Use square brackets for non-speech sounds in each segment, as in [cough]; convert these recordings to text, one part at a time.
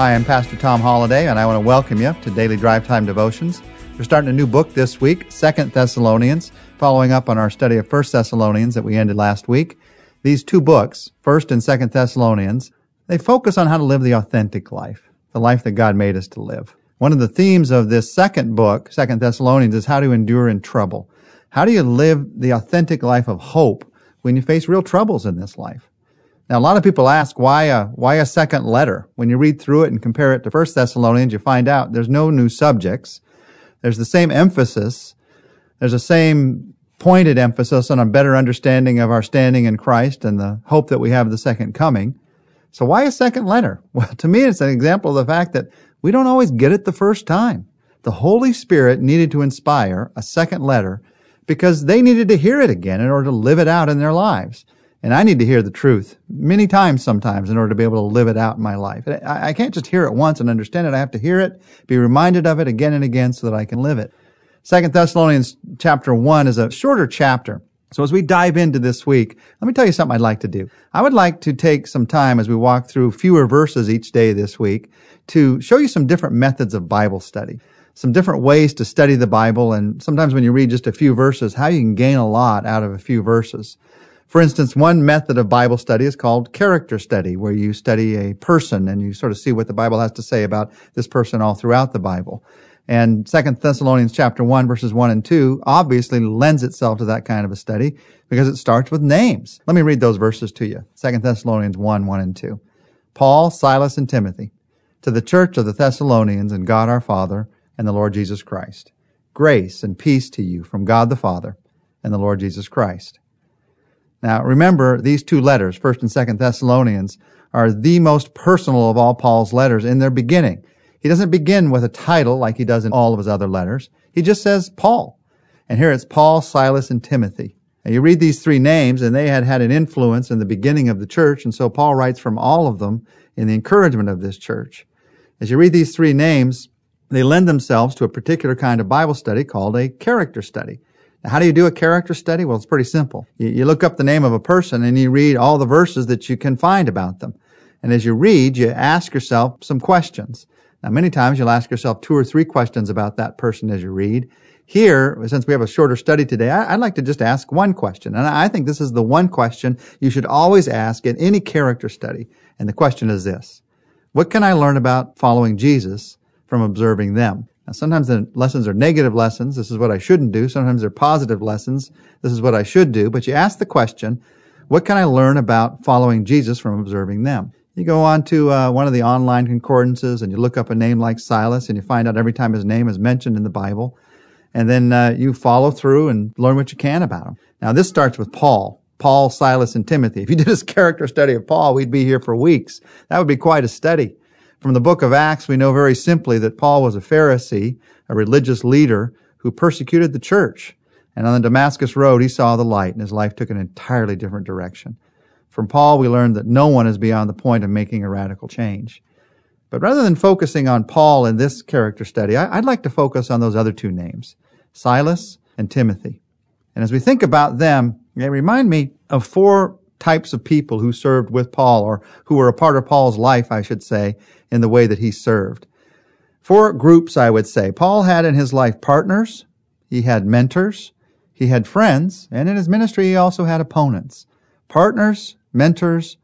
Hi, I'm Pastor Tom Holladay, and I want to welcome you to Daily Drive Time Devotions. We're starting a new book this week, Second Thessalonians, following up on our study of First Thessalonians that we ended last week. These two books, First and Second Thessalonians, they focus on how to live the authentic life, the life that God made us to live. One of the themes of this second book, Second Thessalonians, is how to endure in trouble. How do you live the authentic life of hope when you face real troubles in this life? Now, a lot of people ask why a, why a second letter? When you read through it and compare it to First Thessalonians, you find out there's no new subjects. There's the same emphasis. There's the same pointed emphasis on a better understanding of our standing in Christ and the hope that we have the second coming. So why a second letter? [laughs] Well, to me, it's an example of the fact that we don't always get it the first time. The Holy Spirit needed to inspire a second letter because they needed to hear it again in order to live it out in their lives. And I need to hear the truth many times sometimes in order to be able to live it out in my life. I, I can't just hear it once and understand it. I have to hear it, be reminded of it again and again so that I can live it. Second Thessalonians chapter one is a shorter chapter. So as we dive into this week, let me tell you something I'd like to do. I would like to take some time as we walk through fewer verses each day this week to show you some different methods of Bible study, some different ways to study the Bible. And sometimes when you read just a few verses, how you can gain a lot out of a few verses. For instance, one method of Bible study is called character study, where you study a person and you sort of see what the Bible has to say about this person all throughout the Bible. And Second Thessalonians chapter 1 verses 1 and 2 obviously lends itself to that kind of a study because it starts with names. Let me read those verses to you. Second Thessalonians 1, 1 and 2. Paul, Silas, and Timothy, to the church of the Thessalonians and God our Father and the Lord Jesus Christ. Grace and peace to you from God the Father and the Lord Jesus Christ. Now, remember, these two letters, 1st and 2nd Thessalonians, are the most personal of all Paul's letters in their beginning. He doesn't begin with a title like he does in all of his other letters. He just says Paul. And here it's Paul, Silas, and Timothy. And you read these three names, and they had had an influence in the beginning of the church, and so Paul writes from all of them in the encouragement of this church. As you read these three names, they lend themselves to a particular kind of Bible study called a character study. How do you do a character study? Well, it's pretty simple. You, look up the name of a person and you read all the verses that you can find about them. And as you read, you ask yourself some questions. Now, many times you'll ask yourself two or three questions about that person as you read. Here, since we have a shorter study today, I, would like to just ask one question. And I think this is the one question you should always ask in any character study. And the question is this. What can I learn about following Jesus from observing them? Now, sometimes the lessons are negative lessons. This is what I shouldn't do. Sometimes they're positive lessons. This is what I should do. But you ask the question, what can I learn about following Jesus from observing them? You go on to uh, one of the online concordances and you look up a name like Silas and you find out every time his name is mentioned in the Bible. And then uh, you follow through and learn what you can about him. Now, this starts with Paul. Paul, Silas, and Timothy. If you did a [laughs] character study of Paul, we'd be here for weeks. That would be quite a study. From the book of Acts, we know very simply that Paul was a Pharisee, a religious leader who persecuted the church. And on the Damascus road, he saw the light and his life took an entirely different direction. From Paul, we learned that no one is beyond the point of making a radical change. But rather than focusing on Paul in this character study, I'd like to focus on those other two names, Silas and Timothy. And as we think about them, they remind me of four types of people who served with Paul or who were a part of Paul's life, I should say, in the way that he served. Four groups, I would say. Paul had in his life partners. He had mentors. He had friends. And in his ministry, he also had opponents. Partners, mentors,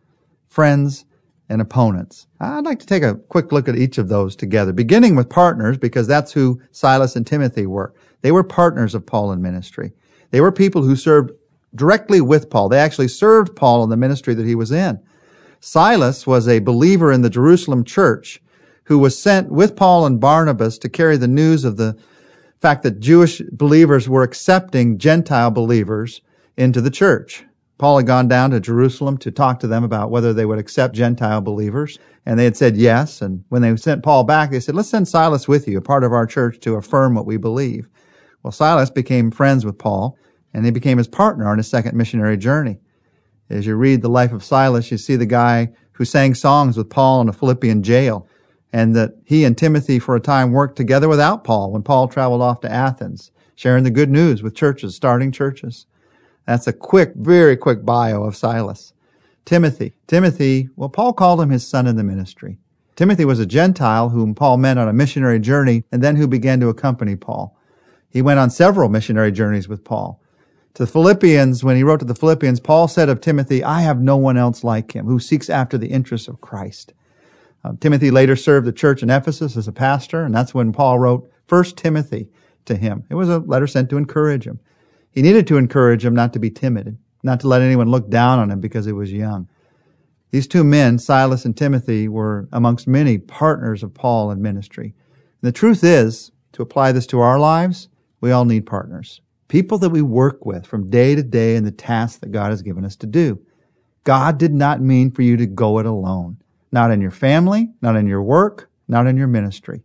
friends, and opponents. I'd like to take a quick look at each of those together, beginning with partners, because that's who Silas and Timothy were. They were partners of Paul in ministry. They were people who served directly with Paul. They actually served Paul in the ministry that he was in. Silas was a believer in the Jerusalem church who was sent with Paul and Barnabas to carry the news of the fact that Jewish believers were accepting Gentile believers into the church. Paul had gone down to Jerusalem to talk to them about whether they would accept Gentile believers, and they had said yes. And when they sent Paul back, they said, let's send Silas with you, a part of our church, to affirm what we believe. Well, Silas became friends with Paul, and he became his partner on his second missionary journey. As you read the life of Silas, you see the guy who sang songs with Paul in a Philippian jail, and that he and Timothy for a time worked together without Paul when Paul traveled off to Athens, sharing the good news with churches, starting churches. That's a quick, very quick bio of Silas. Timothy. Timothy, well, Paul called him his son in the ministry. Timothy was a Gentile whom Paul met on a missionary journey and then who began to accompany Paul. He went on several missionary journeys with Paul. To the Philippians, when he wrote to the Philippians, Paul said of Timothy, I have no one else like him who seeks after the interests of Christ. Uh, Timothy later served the church in Ephesus as a pastor, and that's when Paul wrote First Timothy to him. It was a letter sent to encourage him. He needed to encourage him not to be timid, not to let anyone look down on him because he was young. These two men, Silas and Timothy, were amongst many partners of Paul in ministry. And the truth is, to apply this to our lives, we all need partners people that we work with from day to day in the tasks that God has given us to do. God did not mean for you to go it alone. Not in your family, not in your work, not in your ministry.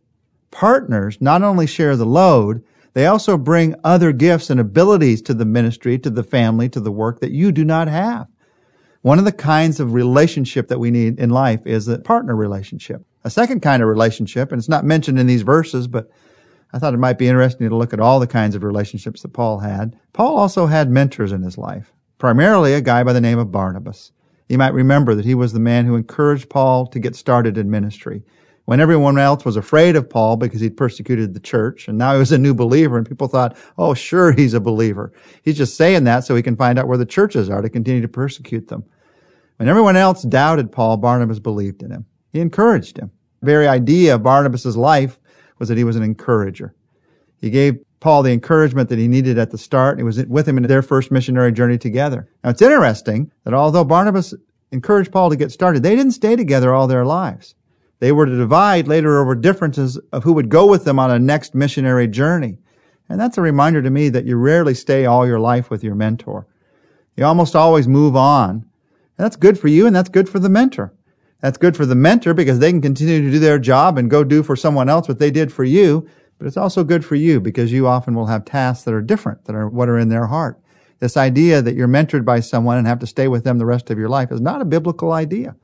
Partners not only share the load, they also bring other gifts and abilities to the ministry, to the family, to the work that you do not have. One of the kinds of relationship that we need in life is a partner relationship. A second kind of relationship, and it's not mentioned in these verses, but I thought it might be interesting to look at all the kinds of relationships that Paul had. Paul also had mentors in his life, primarily a guy by the name of Barnabas. You might remember that he was the man who encouraged Paul to get started in ministry. When everyone else was afraid of Paul because he'd persecuted the church, and now he was a new believer, and people thought, oh, sure, he's a believer. He's just saying that so he can find out where the churches are to continue to persecute them. When everyone else doubted Paul, Barnabas believed in him. He encouraged him. The very idea of Barnabas' life was that he was an encourager. He gave Paul the encouragement that he needed at the start. He was with him in their first missionary journey together. Now it's interesting that although Barnabas encouraged Paul to get started, they didn't stay together all their lives. They were to divide later over differences of who would go with them on a next missionary journey. And that's a reminder to me that you rarely stay all your life with your mentor. You almost always move on. And that's good for you and that's good for the mentor. That's good for the mentor because they can continue to do their job and go do for someone else what they did for you. But it's also good for you because you often will have tasks that are different, that are what are in their heart. This idea that you're mentored by someone and have to stay with them the rest of your life is not a biblical idea.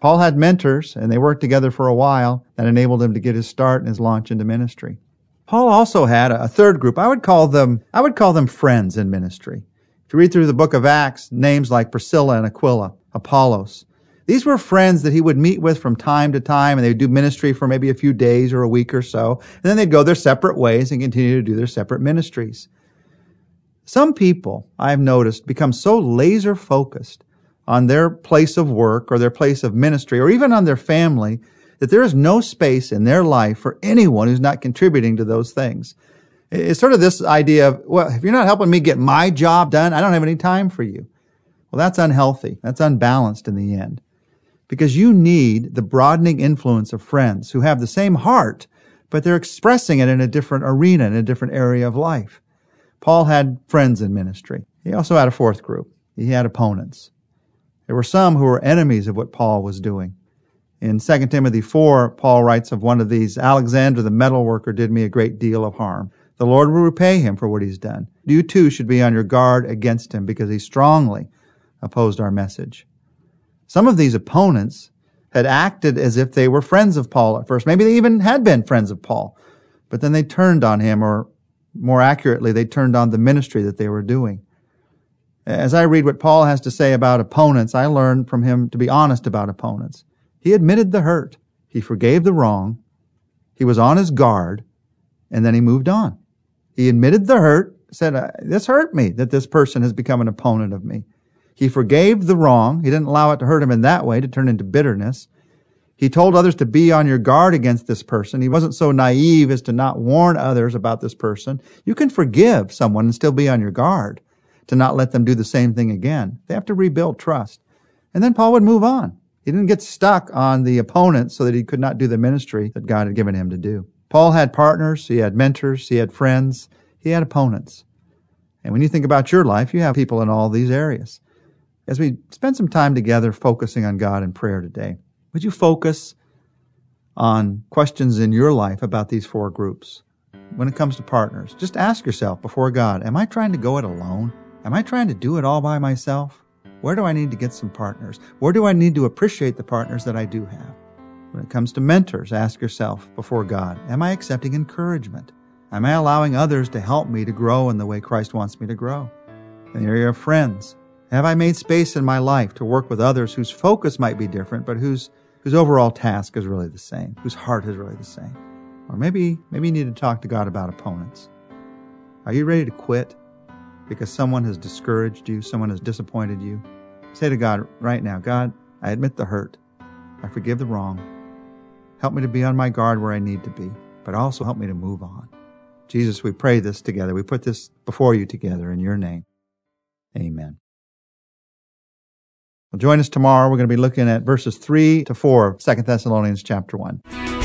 Paul had mentors and they worked together for a while that enabled him to get his start and his launch into ministry. Paul also had a third group. I would call them, I would call them friends in ministry. If you read through the book of Acts, names like Priscilla and Aquila, Apollos, these were friends that he would meet with from time to time and they would do ministry for maybe a few days or a week or so. And then they'd go their separate ways and continue to do their separate ministries. Some people I've noticed become so laser focused on their place of work or their place of ministry or even on their family that there is no space in their life for anyone who's not contributing to those things. It's sort of this idea of, well, if you're not helping me get my job done, I don't have any time for you. Well, that's unhealthy. That's unbalanced in the end because you need the broadening influence of friends who have the same heart, but they're expressing it in a different arena, in a different area of life. Paul had friends in ministry. He also had a fourth group. He had opponents. There were some who were enemies of what Paul was doing. In 2 Timothy 4, Paul writes of one of these, Alexander the metal worker did me a great deal of harm. The Lord will repay him for what he's done. You too should be on your guard against him because he strongly opposed our message. Some of these opponents had acted as if they were friends of Paul at first. Maybe they even had been friends of Paul, but then they turned on him, or more accurately, they turned on the ministry that they were doing. As I read what Paul has to say about opponents, I learned from him to be honest about opponents. He admitted the hurt. He forgave the wrong. He was on his guard, and then he moved on. He admitted the hurt, said, this hurt me that this person has become an opponent of me. He forgave the wrong. He didn't allow it to hurt him in that way, to turn into bitterness. He told others to be on your guard against this person. He wasn't so naive as to not warn others about this person. You can forgive someone and still be on your guard to not let them do the same thing again. They have to rebuild trust. And then Paul would move on. He didn't get stuck on the opponent so that he could not do the ministry that God had given him to do. Paul had partners, he had mentors, he had friends, he had opponents. And when you think about your life, you have people in all these areas. As we spend some time together focusing on God in prayer today, would you focus on questions in your life about these four groups? When it comes to partners, just ask yourself before God, am I trying to go it alone? Am I trying to do it all by myself? Where do I need to get some partners? Where do I need to appreciate the partners that I do have? When it comes to mentors, ask yourself before God, am I accepting encouragement? Am I allowing others to help me to grow in the way Christ wants me to grow? In the area of friends, have I made space in my life to work with others whose focus might be different, but whose whose overall task is really the same, whose heart is really the same. Or maybe, maybe you need to talk to God about opponents. Are you ready to quit because someone has discouraged you, someone has disappointed you? Say to God right now, God, I admit the hurt. I forgive the wrong. Help me to be on my guard where I need to be, but also help me to move on. Jesus, we pray this together. We put this before you together in your name. Amen. Well, join us tomorrow. We're going to be looking at verses 3 to 4 of 2 Thessalonians chapter 1.